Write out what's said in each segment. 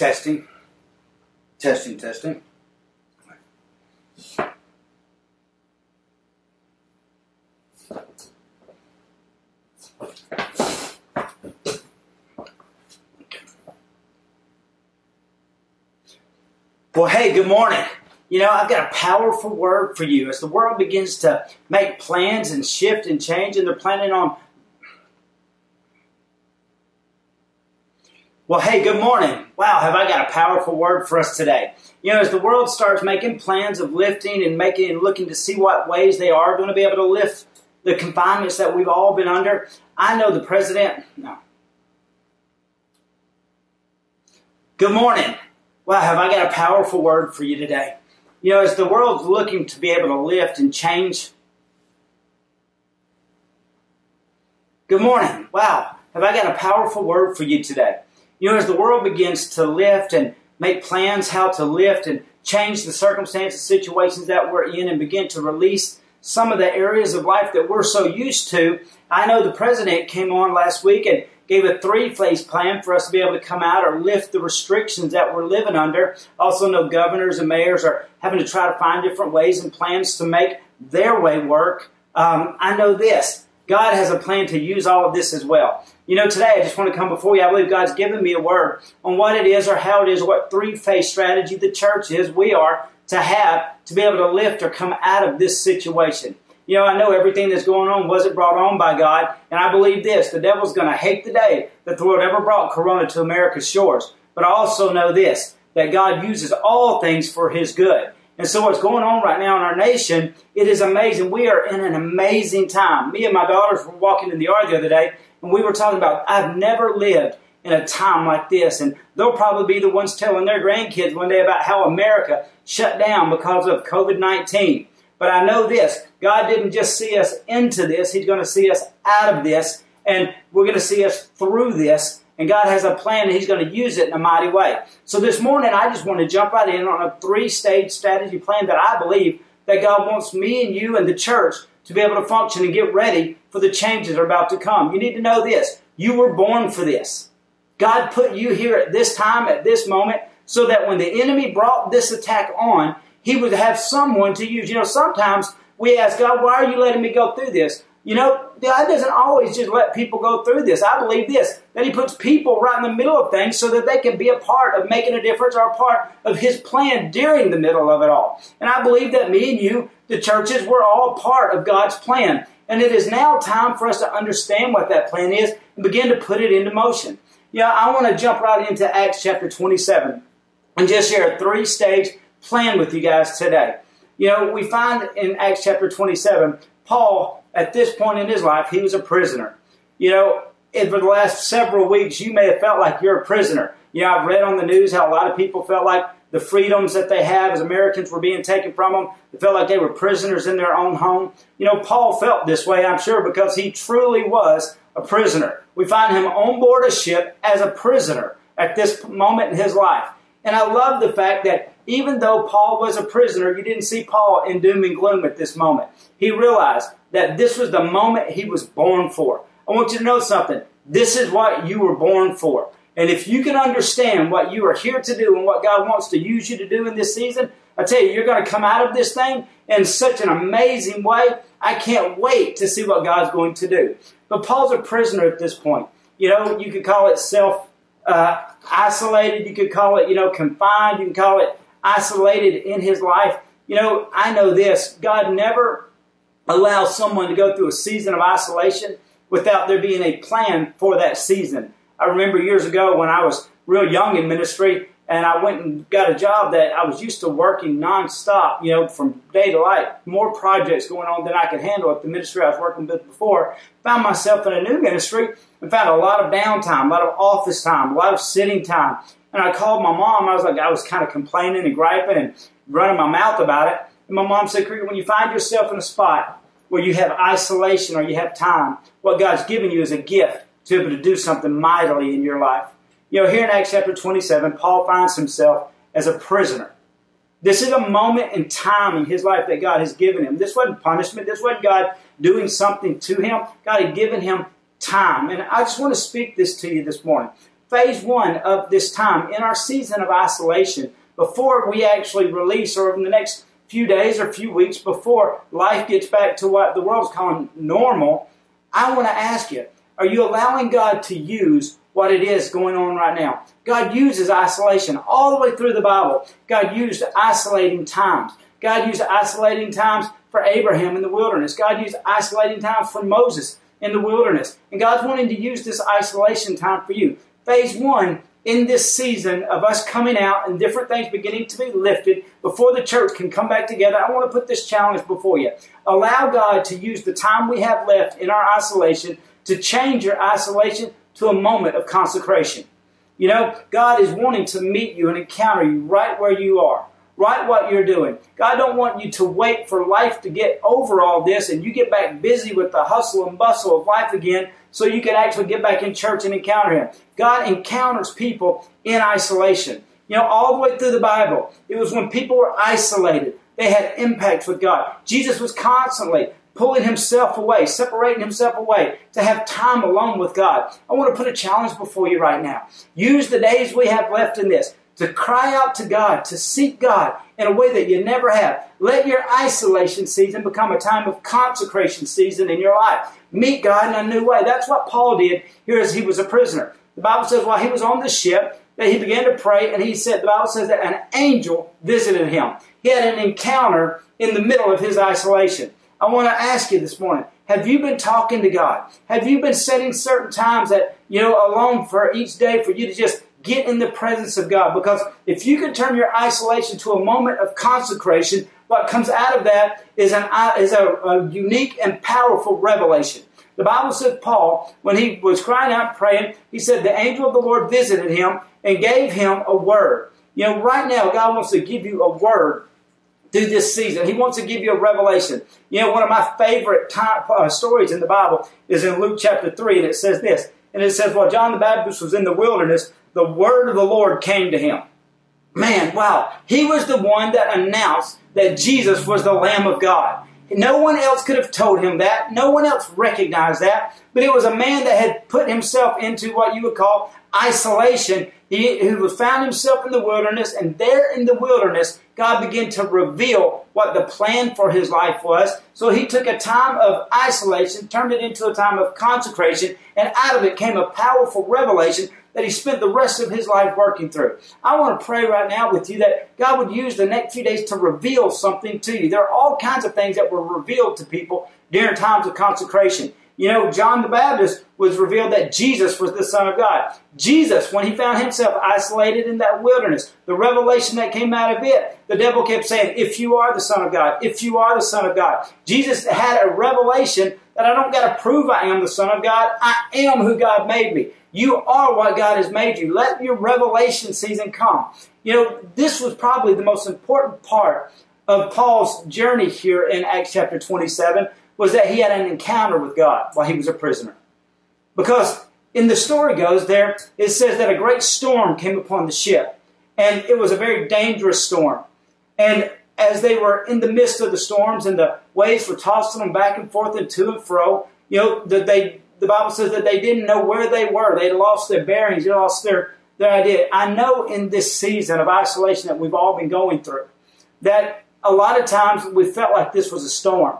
Testing. Testing, testing. Well, hey, good morning. You know, I've got a powerful word for you. As the world begins to make plans and shift and change, and they're planning on. Well, hey, good morning. Wow, have I got a powerful word for us today? You know, as the world starts making plans of lifting and making and looking to see what ways they are going to be able to lift the confinements that we've all been under, I know the president. No. Good morning. Wow, have I got a powerful word for you today? You know, as the world's looking to be able to lift and change. Good morning. Wow, have I got a powerful word for you today? You know, as the world begins to lift and make plans how to lift and change the circumstances, situations that we're in, and begin to release some of the areas of life that we're so used to. I know the president came on last week and gave a three phase plan for us to be able to come out or lift the restrictions that we're living under. Also, know governors and mayors are having to try to find different ways and plans to make their way work. Um, I know this God has a plan to use all of this as well. You know, today I just want to come before you. I believe God's given me a word on what it is or how it is, what three phase strategy the church is, we are to have to be able to lift or come out of this situation. You know, I know everything that's going on wasn't brought on by God, and I believe this the devil's going to hate the day that the Lord ever brought Corona to America's shores. But I also know this that God uses all things for His good. And so, what's going on right now in our nation, it is amazing. We are in an amazing time. Me and my daughters were walking in the yard the other day, and we were talking about I've never lived in a time like this. And they'll probably be the ones telling their grandkids one day about how America shut down because of COVID 19. But I know this God didn't just see us into this, He's going to see us out of this, and we're going to see us through this. And God has a plan and He's going to use it in a mighty way. So this morning, I just want to jump right in on a three stage strategy plan that I believe that God wants me and you and the church to be able to function and get ready for the changes that are about to come. You need to know this you were born for this. God put you here at this time, at this moment, so that when the enemy brought this attack on, he would have someone to use. You know, sometimes we ask God, why are you letting me go through this? You know, God doesn't always just let people go through this. I believe this, that He puts people right in the middle of things so that they can be a part of making a difference or a part of His plan during the middle of it all. And I believe that me and you, the churches, we're all part of God's plan. And it is now time for us to understand what that plan is and begin to put it into motion. Yeah, I want to jump right into Acts chapter 27 and just share a three stage plan with you guys today. You know, we find in Acts chapter 27, Paul, at this point in his life, he was a prisoner. You know, and for the last several weeks, you may have felt like you're a prisoner. You know, I've read on the news how a lot of people felt like the freedoms that they have as Americans were being taken from them. They felt like they were prisoners in their own home. You know, Paul felt this way, I'm sure, because he truly was a prisoner. We find him on board a ship as a prisoner at this moment in his life. And I love the fact that even though Paul was a prisoner, you didn't see Paul in doom and gloom at this moment. He realized that this was the moment he was born for. I want you to know something. This is what you were born for. And if you can understand what you are here to do and what God wants to use you to do in this season, I tell you, you're going to come out of this thing in such an amazing way. I can't wait to see what God's going to do. But Paul's a prisoner at this point. You know, you could call it self uh, isolated. You could call it, you know, confined. You can call it isolated in his life. You know, I know this God never allows someone to go through a season of isolation without there being a plan for that season. I remember years ago when I was real young in ministry, and I went and got a job that I was used to working nonstop, you know, from day to night, more projects going on than I could handle at the ministry I was working with before. Found myself in a new ministry and found a lot of downtime, a lot of office time, a lot of sitting time. And I called my mom. I was like, I was kind of complaining and griping and running my mouth about it. And my mom said, when you find yourself in a spot where you have isolation or you have time, what God's given you is a gift to be able to do something mightily in your life. You know, here in Acts chapter 27, Paul finds himself as a prisoner. This is a moment in time in his life that God has given him. This wasn't punishment. This wasn't God doing something to him. God had given him time. And I just want to speak this to you this morning. phase one of this time in our season of isolation, before we actually release, or in the next few days or few weeks before life gets back to what the world's calling normal, I want to ask you are you allowing God to use what it is going on right now? God uses isolation all the way through the Bible. God used isolating times. God used isolating times for Abraham in the wilderness. God used isolating times for Moses in the wilderness. And God's wanting to use this isolation time for you. Phase one in this season of us coming out and different things beginning to be lifted before the church can come back together, I want to put this challenge before you. Allow God to use the time we have left in our isolation to change your isolation to a moment of consecration. You know, God is wanting to meet you and encounter you right where you are. Right what you're doing. God don't want you to wait for life to get over all this and you get back busy with the hustle and bustle of life again so you can actually get back in church and encounter Him. God encounters people in isolation. You know, all the way through the Bible, it was when people were isolated, they had impact with God. Jesus was constantly pulling himself away, separating himself away to have time alone with God. I want to put a challenge before you right now. Use the days we have left in this to cry out to God, to seek God in a way that you never have. Let your isolation season become a time of consecration season in your life. Meet God in a new way. That's what Paul did here as he was a prisoner. The Bible says while he was on the ship, that he began to pray, and he said, the Bible says that an angel visited him. He had an encounter in the middle of his isolation. I want to ask you this morning, have you been talking to God? Have you been setting certain times that, you know, alone for each day for you to just Get in the presence of God because if you can turn your isolation to a moment of consecration, what comes out of that is, an, is a, a unique and powerful revelation. The Bible says Paul, when he was crying out praying, he said the angel of the Lord visited him and gave him a word. You know, right now, God wants to give you a word through this season. He wants to give you a revelation. You know, one of my favorite time, uh, stories in the Bible is in Luke chapter 3, and it says this. And it says, While John the Baptist was in the wilderness, the word of the Lord came to him. Man, wow. He was the one that announced that Jesus was the Lamb of God. No one else could have told him that. No one else recognized that. But it was a man that had put himself into what you would call isolation. He who found himself in the wilderness, and there in the wilderness, God began to reveal what the plan for his life was. So he took a time of isolation, turned it into a time of consecration, and out of it came a powerful revelation that he spent the rest of his life working through. I want to pray right now with you that God would use the next few days to reveal something to you. There are all kinds of things that were revealed to people during times of consecration. You know, John the Baptist was revealed that Jesus was the Son of God. Jesus, when he found himself isolated in that wilderness, the revelation that came out of it, the devil kept saying, If you are the Son of God, if you are the Son of God. Jesus had a revelation that I don't got to prove I am the Son of God. I am who God made me. You are what God has made you. Let your revelation season come. You know, this was probably the most important part of Paul's journey here in Acts chapter 27 was that he had an encounter with God while he was a prisoner. Because in the story goes there, it says that a great storm came upon the ship. And it was a very dangerous storm. And as they were in the midst of the storms and the waves were tossing them back and forth and to and fro, you know, that they the Bible says that they didn't know where they were. They lost their bearings. They lost their, their idea. I know in this season of isolation that we've all been going through that a lot of times we felt like this was a storm.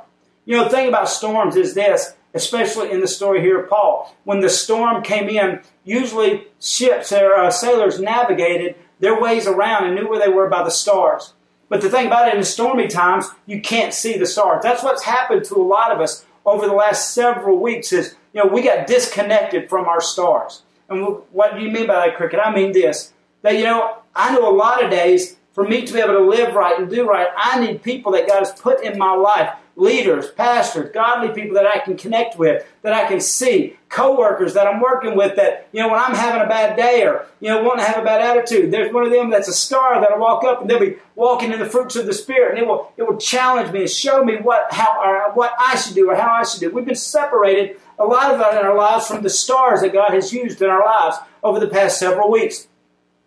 You know, the thing about storms is this, especially in the story here of Paul. When the storm came in, usually ships or uh, sailors navigated their ways around and knew where they were by the stars. But the thing about it, in stormy times, you can't see the stars. That's what's happened to a lot of us over the last several weeks is you know, we got disconnected from our stars. And what do you mean by that, Cricket? I mean this that, you know, I know a lot of days for me to be able to live right and do right, I need people that God has put in my life leaders, pastors, godly people that I can connect with, that I can see, coworkers that I'm working with that, you know, when I'm having a bad day or, you know, want to have a bad attitude, there's one of them that's a star that'll walk up and they'll be walking in the fruits of the Spirit and it will, it will challenge me and show me what, how, or what I should do or how I should do. We've been separated a lot of in our lives from the stars that God has used in our lives over the past several weeks.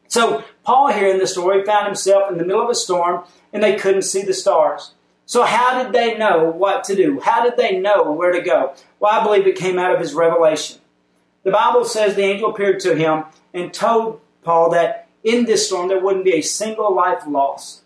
So, Paul here in the story found himself in the middle of a storm and they couldn't see the stars. So, how did they know what to do? How did they know where to go? Well, I believe it came out of his revelation. the Bible says the angel appeared to him and told Paul that in this storm there wouldn't be a single life lost.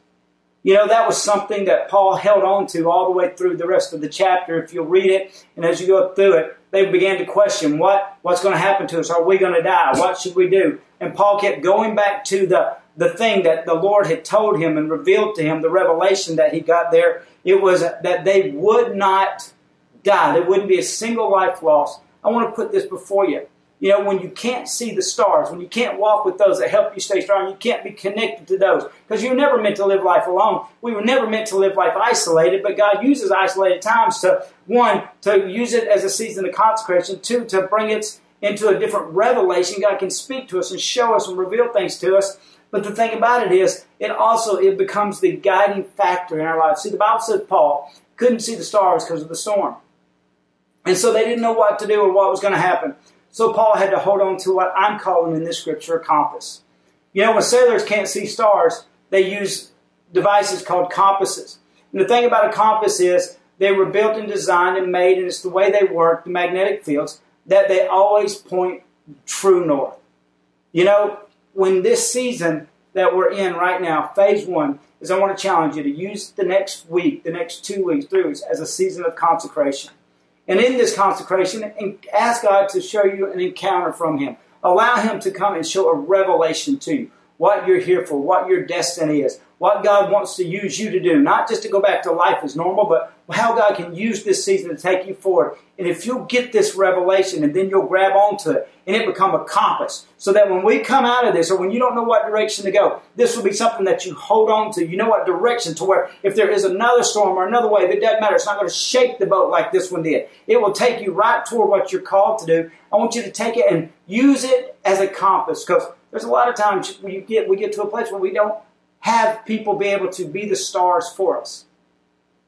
You know, that was something that Paul held on to all the way through the rest of the chapter. If you'll read it, and as you go through it, they began to question what, what's going to happen to us? Are we going to die? What should we do? And Paul kept going back to the, the thing that the Lord had told him and revealed to him, the revelation that he got there. It was that they would not die. There wouldn't be a single life lost. I want to put this before you. You know, when you can't see the stars, when you can't walk with those that help you stay strong, you can't be connected to those. Because you're never meant to live life alone. We were never meant to live life isolated, but God uses isolated times to, one, to use it as a season of consecration, two, to bring it into a different revelation. God can speak to us and show us and reveal things to us. But the thing about it is, it also it becomes the guiding factor in our lives. See, the Bible says Paul couldn't see the stars because of the storm. And so they didn't know what to do or what was going to happen. So Paul had to hold on to what I'm calling in this scripture a compass. You know, when sailors can't see stars, they use devices called compasses. And the thing about a compass is they were built and designed and made, and it's the way they work, the magnetic fields, that they always point true north. You know, when this season that we're in right now, phase one, is I want to challenge you to use the next week, the next two weeks, three weeks, as a season of consecration. And in this consecration, ask God to show you an encounter from Him. Allow Him to come and show a revelation to you what you're here for, what your destiny is, what God wants to use you to do. Not just to go back to life as normal, but how God can use this season to take you forward. And if you'll get this revelation and then you'll grab onto it and it become a compass so that when we come out of this or when you don't know what direction to go, this will be something that you hold on to. You know what direction to where if there is another storm or another wave, it doesn't matter. It's not going to shake the boat like this one did. It will take you right toward what you're called to do. I want you to take it and use it as a compass because there's a lot of times we get, we get to a place where we don't have people be able to be the stars for us.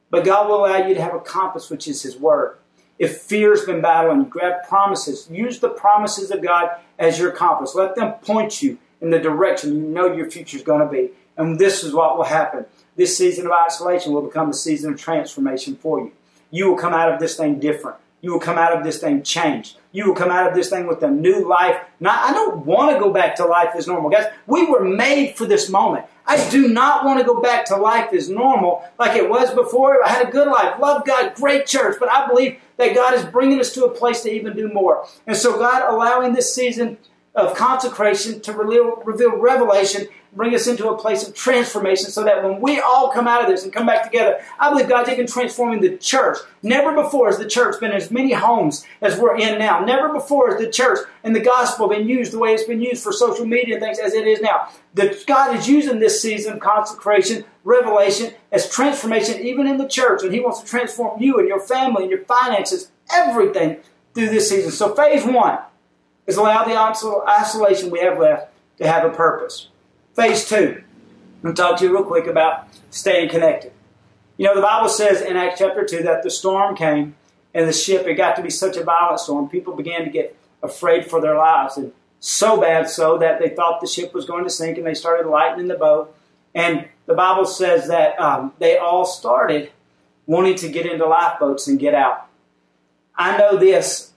But God will allow you to have a compass, which is His Word. If fear's been battling, grab promises. Use the promises of God as your compass. Let them point you in the direction you know your future is going to be. And this is what will happen. This season of isolation will become a season of transformation for you. You will come out of this thing different. You will come out of this thing changed. You will come out of this thing with a new life. Now, I don't want to go back to life as normal. Guys, we were made for this moment. I do not want to go back to life as normal like it was before. I had a good life, loved God, great church, but I believe that God is bringing us to a place to even do more. And so, God allowing this season of consecration to reveal, revelation bring us into a place of transformation so that when we all come out of this and come back together, I believe God's even transforming the church. Never before has the church been as many homes as we're in now. Never before has the church and the gospel been used the way it's been used for social media and things as it is now. The, God is using this season of consecration, revelation, as transformation even in the church. And He wants to transform you and your family and your finances, everything through this season. So phase one is allow the isolation we have left to have a purpose. Phase two. I'm talk to you real quick about staying connected. You know, the Bible says in Acts chapter 2 that the storm came and the ship, it got to be such a violent storm, people began to get afraid for their lives. And so bad so that they thought the ship was going to sink and they started lightening the boat. And the Bible says that um, they all started wanting to get into lifeboats and get out. I know this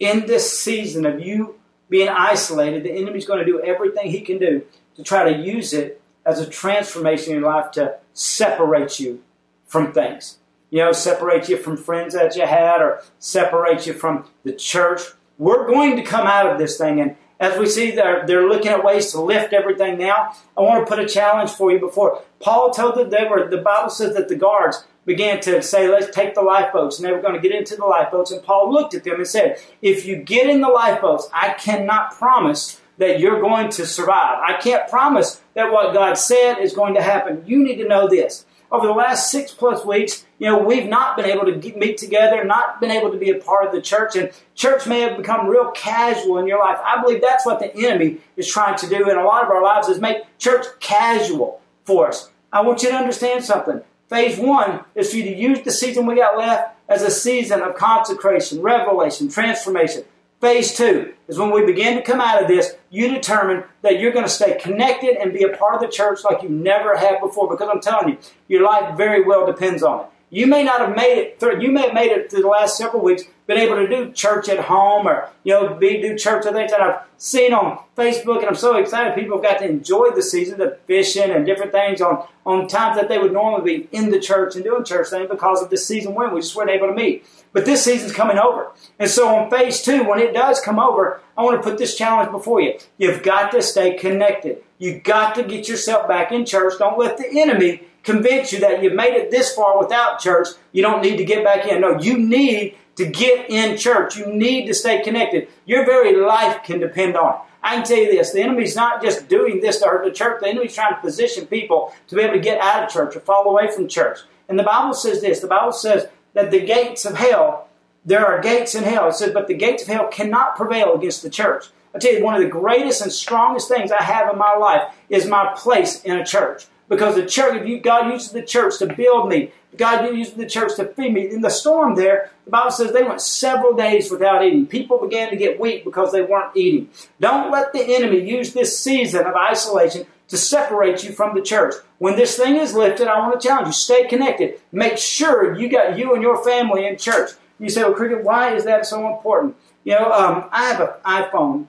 in this season of you being isolated, the enemy's going to do everything he can do to try to use it as a transformation in your life to separate you from things. You know, separate you from friends that you had or separate you from the church. We're going to come out of this thing. And as we see they're, they're looking at ways to lift everything now, I want to put a challenge for you before. Paul told them they were, the Bible says that the guards began to say, let's take the lifeboats. And they were going to get into the lifeboats. And Paul looked at them and said, if you get in the lifeboats, I cannot promise that you're going to survive. I can't promise that what God said is going to happen. You need to know this. Over the last six plus weeks, you know, we've not been able to get, meet together, not been able to be a part of the church, and church may have become real casual in your life. I believe that's what the enemy is trying to do in a lot of our lives is make church casual for us. I want you to understand something. Phase one is for you to use the season we got left as a season of consecration, revelation, transformation. Phase two is when we begin to come out of this, you determine that you're going to stay connected and be a part of the church like you never have before. Because I'm telling you, your life very well depends on it. You may not have made it through, you may have made it through the last several weeks, been able to do church at home or, you know, be, do church and things that I've seen on Facebook. And I'm so excited people have got to enjoy the season, the fishing and different things on, on times that they would normally be in the church and doing church things because of this season when we just weren't able to meet. But this season's coming over. And so on phase two, when it does come over, I want to put this challenge before you. You've got to stay connected. You've got to get yourself back in church. Don't let the enemy convince you that you've made it this far without church. You don't need to get back in. No, you need to get in church. You need to stay connected. Your very life can depend on it. I can tell you this the enemy's not just doing this to hurt the church, the enemy's trying to position people to be able to get out of church or fall away from church. And the Bible says this the Bible says that the gates of hell, there are gates in hell. It says, but the gates of hell cannot prevail against the church. I tell you, one of the greatest and strongest things I have in my life is my place in a church. Because the church, God uses the church to build me. God uses the church to feed me. In the storm there, the Bible says they went several days without eating. People began to get weak because they weren't eating. Don't let the enemy use this season of isolation to separate you from the church. When this thing is lifted, I want to challenge you, stay connected. Make sure you got you and your family in church. You say, well, Cricket, why is that so important? You know, um, I have an iPhone,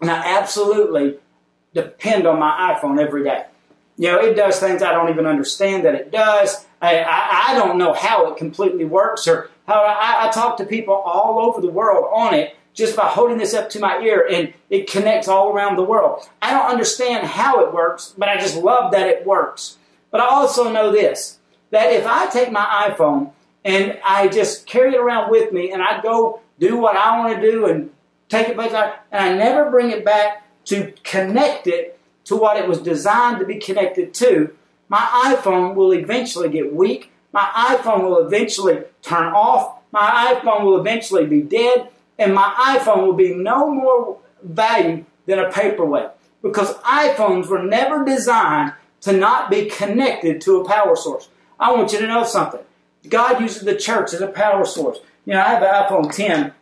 and I absolutely depend on my iPhone every day. You know, it does things I don't even understand that it does. I, I, I don't know how it completely works or how I, I talk to people all over the world on it just by holding this up to my ear and it connects all around the world. I don't understand how it works, but I just love that it works. But I also know this that if I take my iPhone and I just carry it around with me and I go do what I want to do and take it back and I never bring it back to connect it to what it was designed to be connected to, my iPhone will eventually get weak. My iPhone will eventually turn off. My iPhone will eventually be dead and my iPhone will be no more value than a paperweight because iPhones were never designed to not be connected to a power source. I want you to know something. God uses the church as a power source. You know, I have an iPhone 10.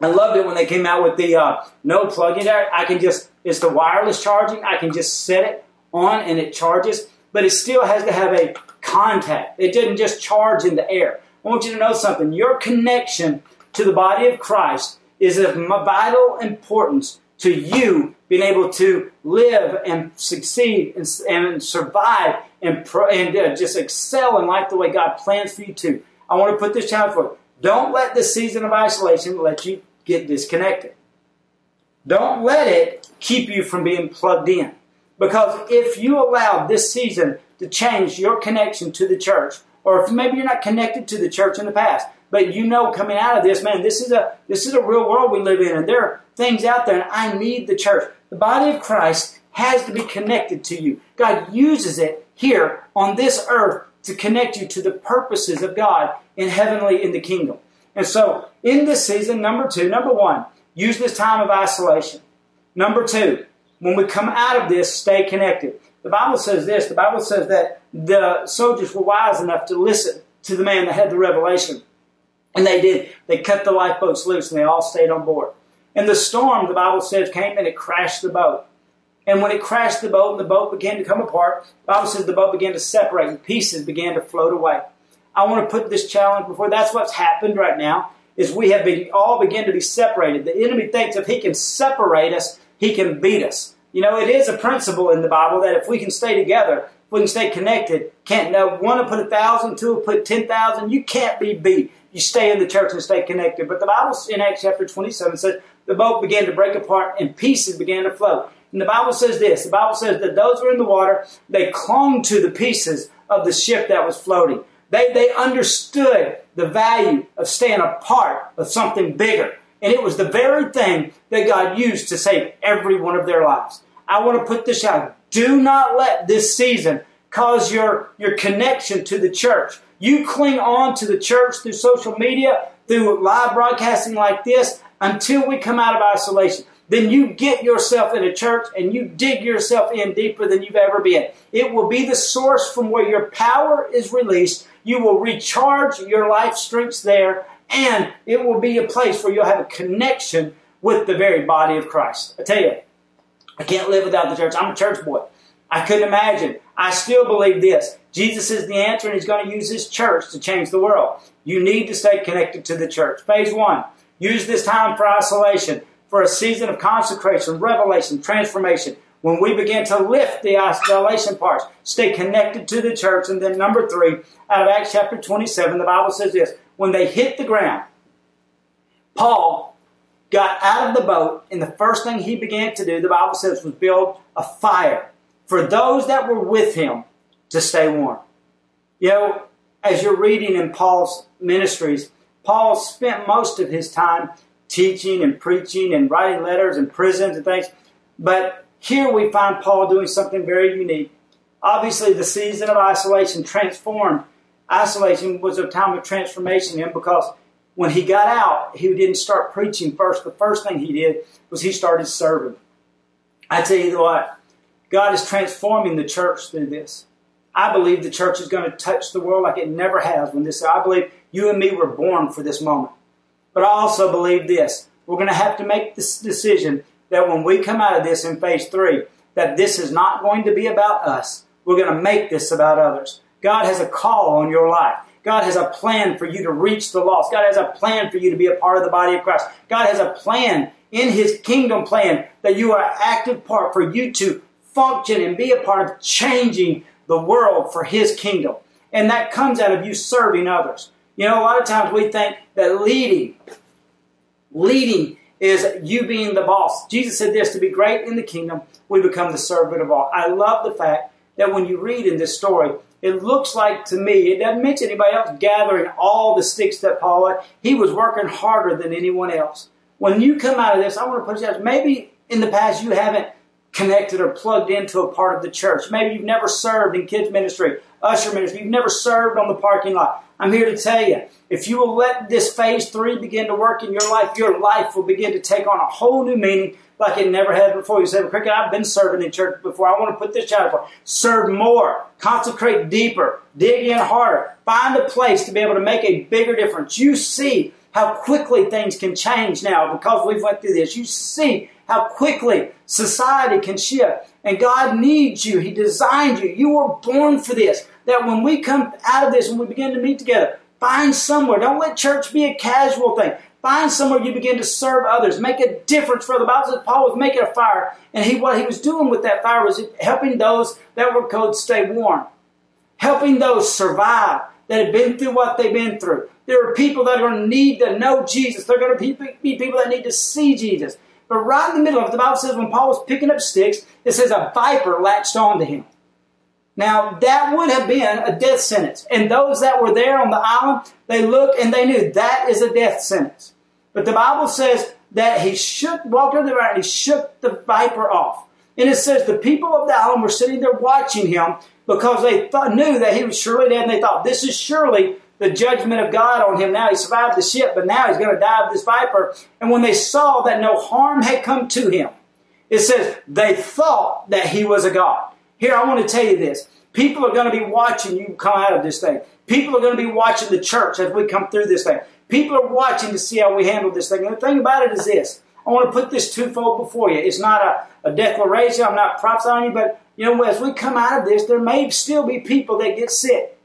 I loved it when they came out with the uh, no plug in there. I can just, it's the wireless charging. I can just set it on and it charges, but it still has to have a contact. It doesn't just charge in the air. I want you to know something. Your connection to the body of Christ is of vital importance to you being able to live and succeed and, and survive and, and uh, just excel in life the way God plans for you to. I want to put this challenge for you. Don't let this season of isolation let you get disconnected. Don't let it keep you from being plugged in. Because if you allow this season to change your connection to the church, or if maybe you're not connected to the church in the past, but you know, coming out of this, man, this is a this is a real world we live in, and there are things out there, and I need the church. The body of Christ has to be connected to you. God uses it here on this earth to connect you to the purposes of God in heavenly in the kingdom. And so, in this season, number two, number one, use this time of isolation. Number two, when we come out of this, stay connected. The Bible says this. The Bible says that the soldiers were wise enough to listen to the man that had the revelation. And they did. They cut the lifeboats loose and they all stayed on board. And the storm, the Bible says, came and it crashed the boat. And when it crashed the boat and the boat began to come apart, the Bible says the boat began to separate and pieces began to float away. I want to put this challenge before. That's what's happened right now. Is we have been all begin to be separated. The enemy thinks if he can separate us, he can beat us. You know, it is a principle in the Bible that if we can stay together, if we can stay connected, can't no one will put a thousand, two will put ten thousand. You can't be beat you stay in the church and stay connected. But the Bible in Acts chapter 27 says the boat began to break apart and pieces began to float. And the Bible says this the Bible says that those who were in the water, they clung to the pieces of the ship that was floating. They, they understood the value of staying a part of something bigger. And it was the very thing that God used to save every one of their lives. I want to put this out. Do not let this season cause your, your connection to the church you cling on to the church through social media, through live broadcasting like this, until we come out of isolation. Then you get yourself in a church and you dig yourself in deeper than you've ever been. It will be the source from where your power is released. You will recharge your life strengths there, and it will be a place where you'll have a connection with the very body of Christ. I tell you, I can't live without the church. I'm a church boy. I couldn't imagine. I still believe this. Jesus is the answer, and He's going to use His church to change the world. You need to stay connected to the church. Phase one use this time for isolation, for a season of consecration, revelation, transformation. When we begin to lift the isolation parts, stay connected to the church. And then, number three, out of Acts chapter 27, the Bible says this when they hit the ground, Paul got out of the boat, and the first thing he began to do, the Bible says, was build a fire for those that were with him to stay warm. You know, as you're reading in Paul's ministries, Paul spent most of his time teaching and preaching and writing letters in prisons and things. But here we find Paul doing something very unique. Obviously, the season of isolation transformed. Isolation was a time of transformation in him because when he got out, he didn't start preaching first. The first thing he did was he started serving. I tell you what, God is transforming the church through this. I believe the church is going to touch the world like it never has when this. I believe you and me were born for this moment. But I also believe this. We're going to have to make this decision that when we come out of this in phase three, that this is not going to be about us. We're going to make this about others. God has a call on your life. God has a plan for you to reach the lost. God has a plan for you to be a part of the body of Christ. God has a plan in His kingdom plan that you are an active part for you to function and be a part of changing the world for His kingdom. And that comes out of you serving others. You know, a lot of times we think that leading, leading is you being the boss. Jesus said this to be great in the kingdom, we become the servant of all. I love the fact that when you read in this story, it looks like to me, it doesn't mention anybody else gathering all the sticks that Paul had. He was working harder than anyone else. When you come out of this, I want to put you out, maybe in the past you haven't connected or plugged into a part of the church. Maybe you've never served in kids ministry, usher ministry. You've never served on the parking lot. I'm here to tell you, if you will let this phase three begin to work in your life, your life will begin to take on a whole new meaning like it never had before. You say, well, Cricket, I've been serving in church before. I want to put this child for. Serve more. Consecrate deeper. Dig in harder. Find a place to be able to make a bigger difference. You see how quickly things can change now because we've went through this. You see how quickly society can shift. And God needs you. He designed you. You were born for this. That when we come out of this and we begin to meet together, find somewhere. Don't let church be a casual thing. Find somewhere you begin to serve others. Make a difference for the Bible says Paul was making a fire. And he, what he was doing with that fire was helping those that were cold stay warm. Helping those survive that had been through what they've been through. There are people that are going to need to know Jesus. There are going to be, people that need to see Jesus. But right in the middle of it, the Bible says when Paul was picking up sticks, it says a viper latched onto him. Now, that would have been a death sentence. And those that were there on the island, they looked and they knew that is a death sentence. But the Bible says that he shook, walked over the and he shook the viper off. And it says the people of the island were sitting there watching him because they knew that he was surely dead. And they thought, this is surely the judgment of God on him. Now he survived the ship, but now he's going to die of this viper. And when they saw that no harm had come to him, it says they thought that he was a god. Here, I want to tell you this. People are going to be watching you come out of this thing. People are going to be watching the church as we come through this thing. People are watching to see how we handle this thing. And the thing about it is this. I want to put this twofold before you. It's not a, a declaration. I'm not prophesying you, but you know, as we come out of this, there may still be people that get sick.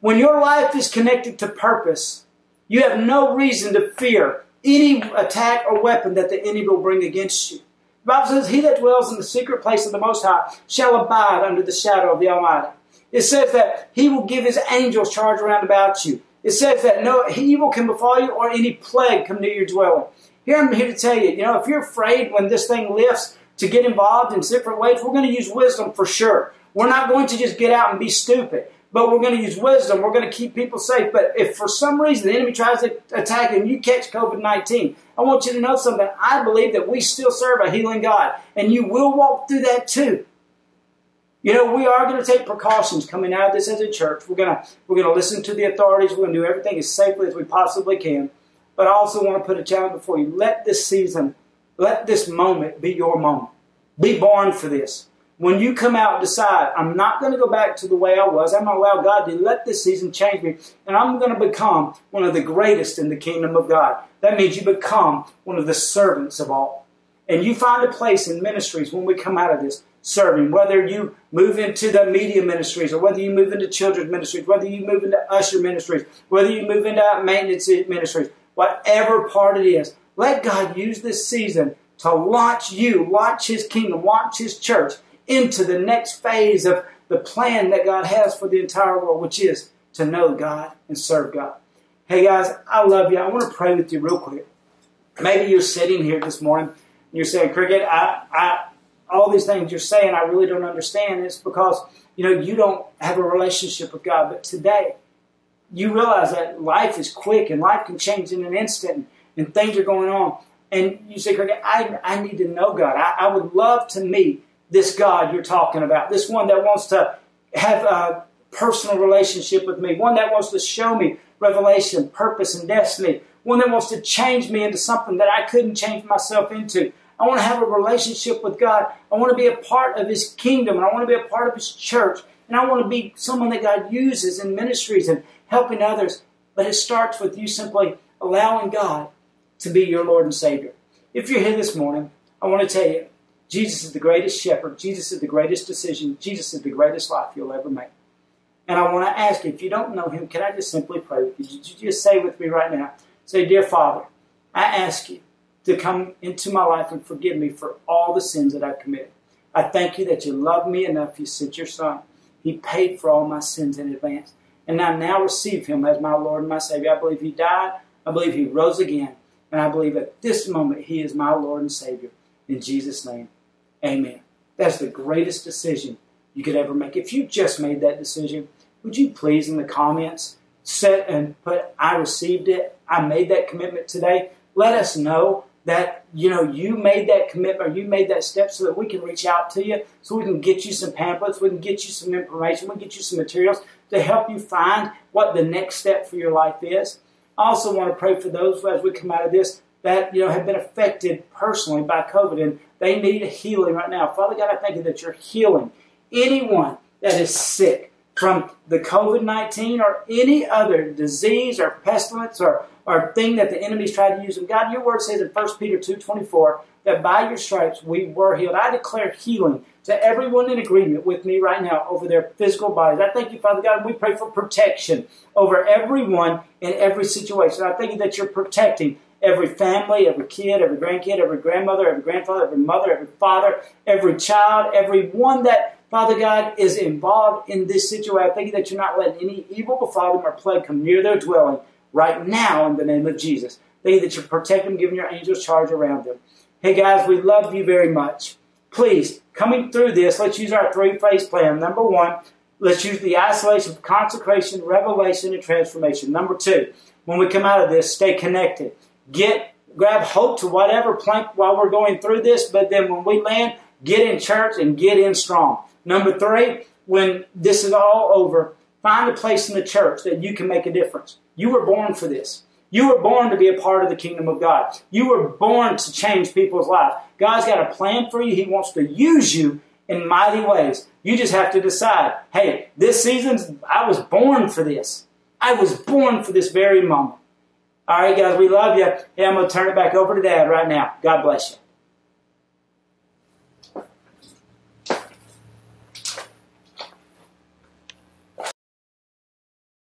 When your life is connected to purpose, you have no reason to fear any attack or weapon that the enemy will bring against you. The Bible says, He that dwells in the secret place of the Most High shall abide under the shadow of the Almighty. It says that He will give His angels charge around about you. It says that no evil can befall you or any plague come near your dwelling. Here I'm here to tell you, you know, if you're afraid when this thing lifts to get involved in different ways, we're going to use wisdom for sure. We're not going to just get out and be stupid, but we're going to use wisdom. We're going to keep people safe. But if for some reason the enemy tries to attack and you catch COVID 19, I want you to know something. I believe that we still serve a healing God, and you will walk through that too. You know, we are going to take precautions coming out of this as a church. We're going to we're going to listen to the authorities. We're going to do everything as safely as we possibly can. But I also want to put a challenge before you. Let this season, let this moment be your moment. Be born for this. When you come out, decide, I'm not going to go back to the way I was. I'm going to allow God to let this season change me. And I'm going to become one of the greatest in the kingdom of God. That means you become one of the servants of all. and you find a place in ministries when we come out of this serving, whether you move into the media ministries or whether you move into children's ministries, whether you move into usher ministries, whether you move into maintenance ministries, whatever part it is, let God use this season to launch you, launch His kingdom, launch His church into the next phase of the plan that God has for the entire world, which is to know God and serve God. Hey guys, I love you. I want to pray with you real quick. Maybe you're sitting here this morning and you're saying, Cricket, I, I, all these things you're saying, I really don't understand. It's because, you know, you don't have a relationship with God. But today, you realize that life is quick and life can change in an instant and things are going on. And you say, Cricket, I, I need to know God. I, I would love to meet this God you're talking about, this one that wants to have a personal relationship with me, one that wants to show me revelation, purpose, and destiny, one that wants to change me into something that I couldn't change myself into. I want to have a relationship with God. I want to be a part of His kingdom, and I want to be a part of His church, and I want to be someone that God uses in ministries and helping others. But it starts with you simply allowing God to be your Lord and Savior. If you're here this morning, I want to tell you Jesus is the greatest shepherd. Jesus is the greatest decision. Jesus is the greatest life you'll ever make. And I want to ask you, if you don't know him, can I just simply pray with you? you just say with me right now? Say, Dear Father, I ask you to come into my life and forgive me for all the sins that I've committed. I thank you that you love me enough. You sent your son. He paid for all my sins in advance. And I now receive him as my Lord and my Savior. I believe he died. I believe he rose again. And I believe at this moment he is my Lord and Savior. In Jesus' name. Amen. That's the greatest decision you could ever make. If you just made that decision, would you please in the comments set and put, I received it, I made that commitment today? Let us know that you know you made that commitment or you made that step so that we can reach out to you so we can get you some pamphlets we can get you some information we can get you some materials to help you find what the next step for your life is i also want to pray for those as we come out of this that you know have been affected personally by covid and they need a healing right now. Father God, I thank you that you're healing anyone that is sick from the COVID 19 or any other disease or pestilence or, or thing that the enemy's tried to use. And God, your word says in 1 Peter two twenty four that by your stripes we were healed. I declare healing to everyone in agreement with me right now over their physical bodies. I thank you, Father God. We pray for protection over everyone in every situation. I thank you that you're protecting every family, every kid, every grandkid, every grandmother, every grandfather, every mother, every father, every child, every one that, Father God, is involved in this situation. I thank you that you're not letting any evil befall them or plague come near their dwelling right now in the name of Jesus. Thank you that you're protecting them, giving your angels charge around them. Hey guys, we love you very much. Please, coming through this, let's use our three phase plan. Number one, let's use the isolation, consecration, revelation, and transformation. Number two, when we come out of this, stay connected get grab hope to whatever plank while we're going through this, but then when we land, get in church and get in strong. Number three, when this is all over, find a place in the church that you can make a difference. You were born for this. You were born to be a part of the kingdom of God. You were born to change people's lives. God's got a plan for you. He wants to use you in mighty ways. You just have to decide, hey, this season, I was born for this. I was born for this very moment. All right, guys, we love you. Hey, I'm going to turn it back over to Dad right now. God bless you.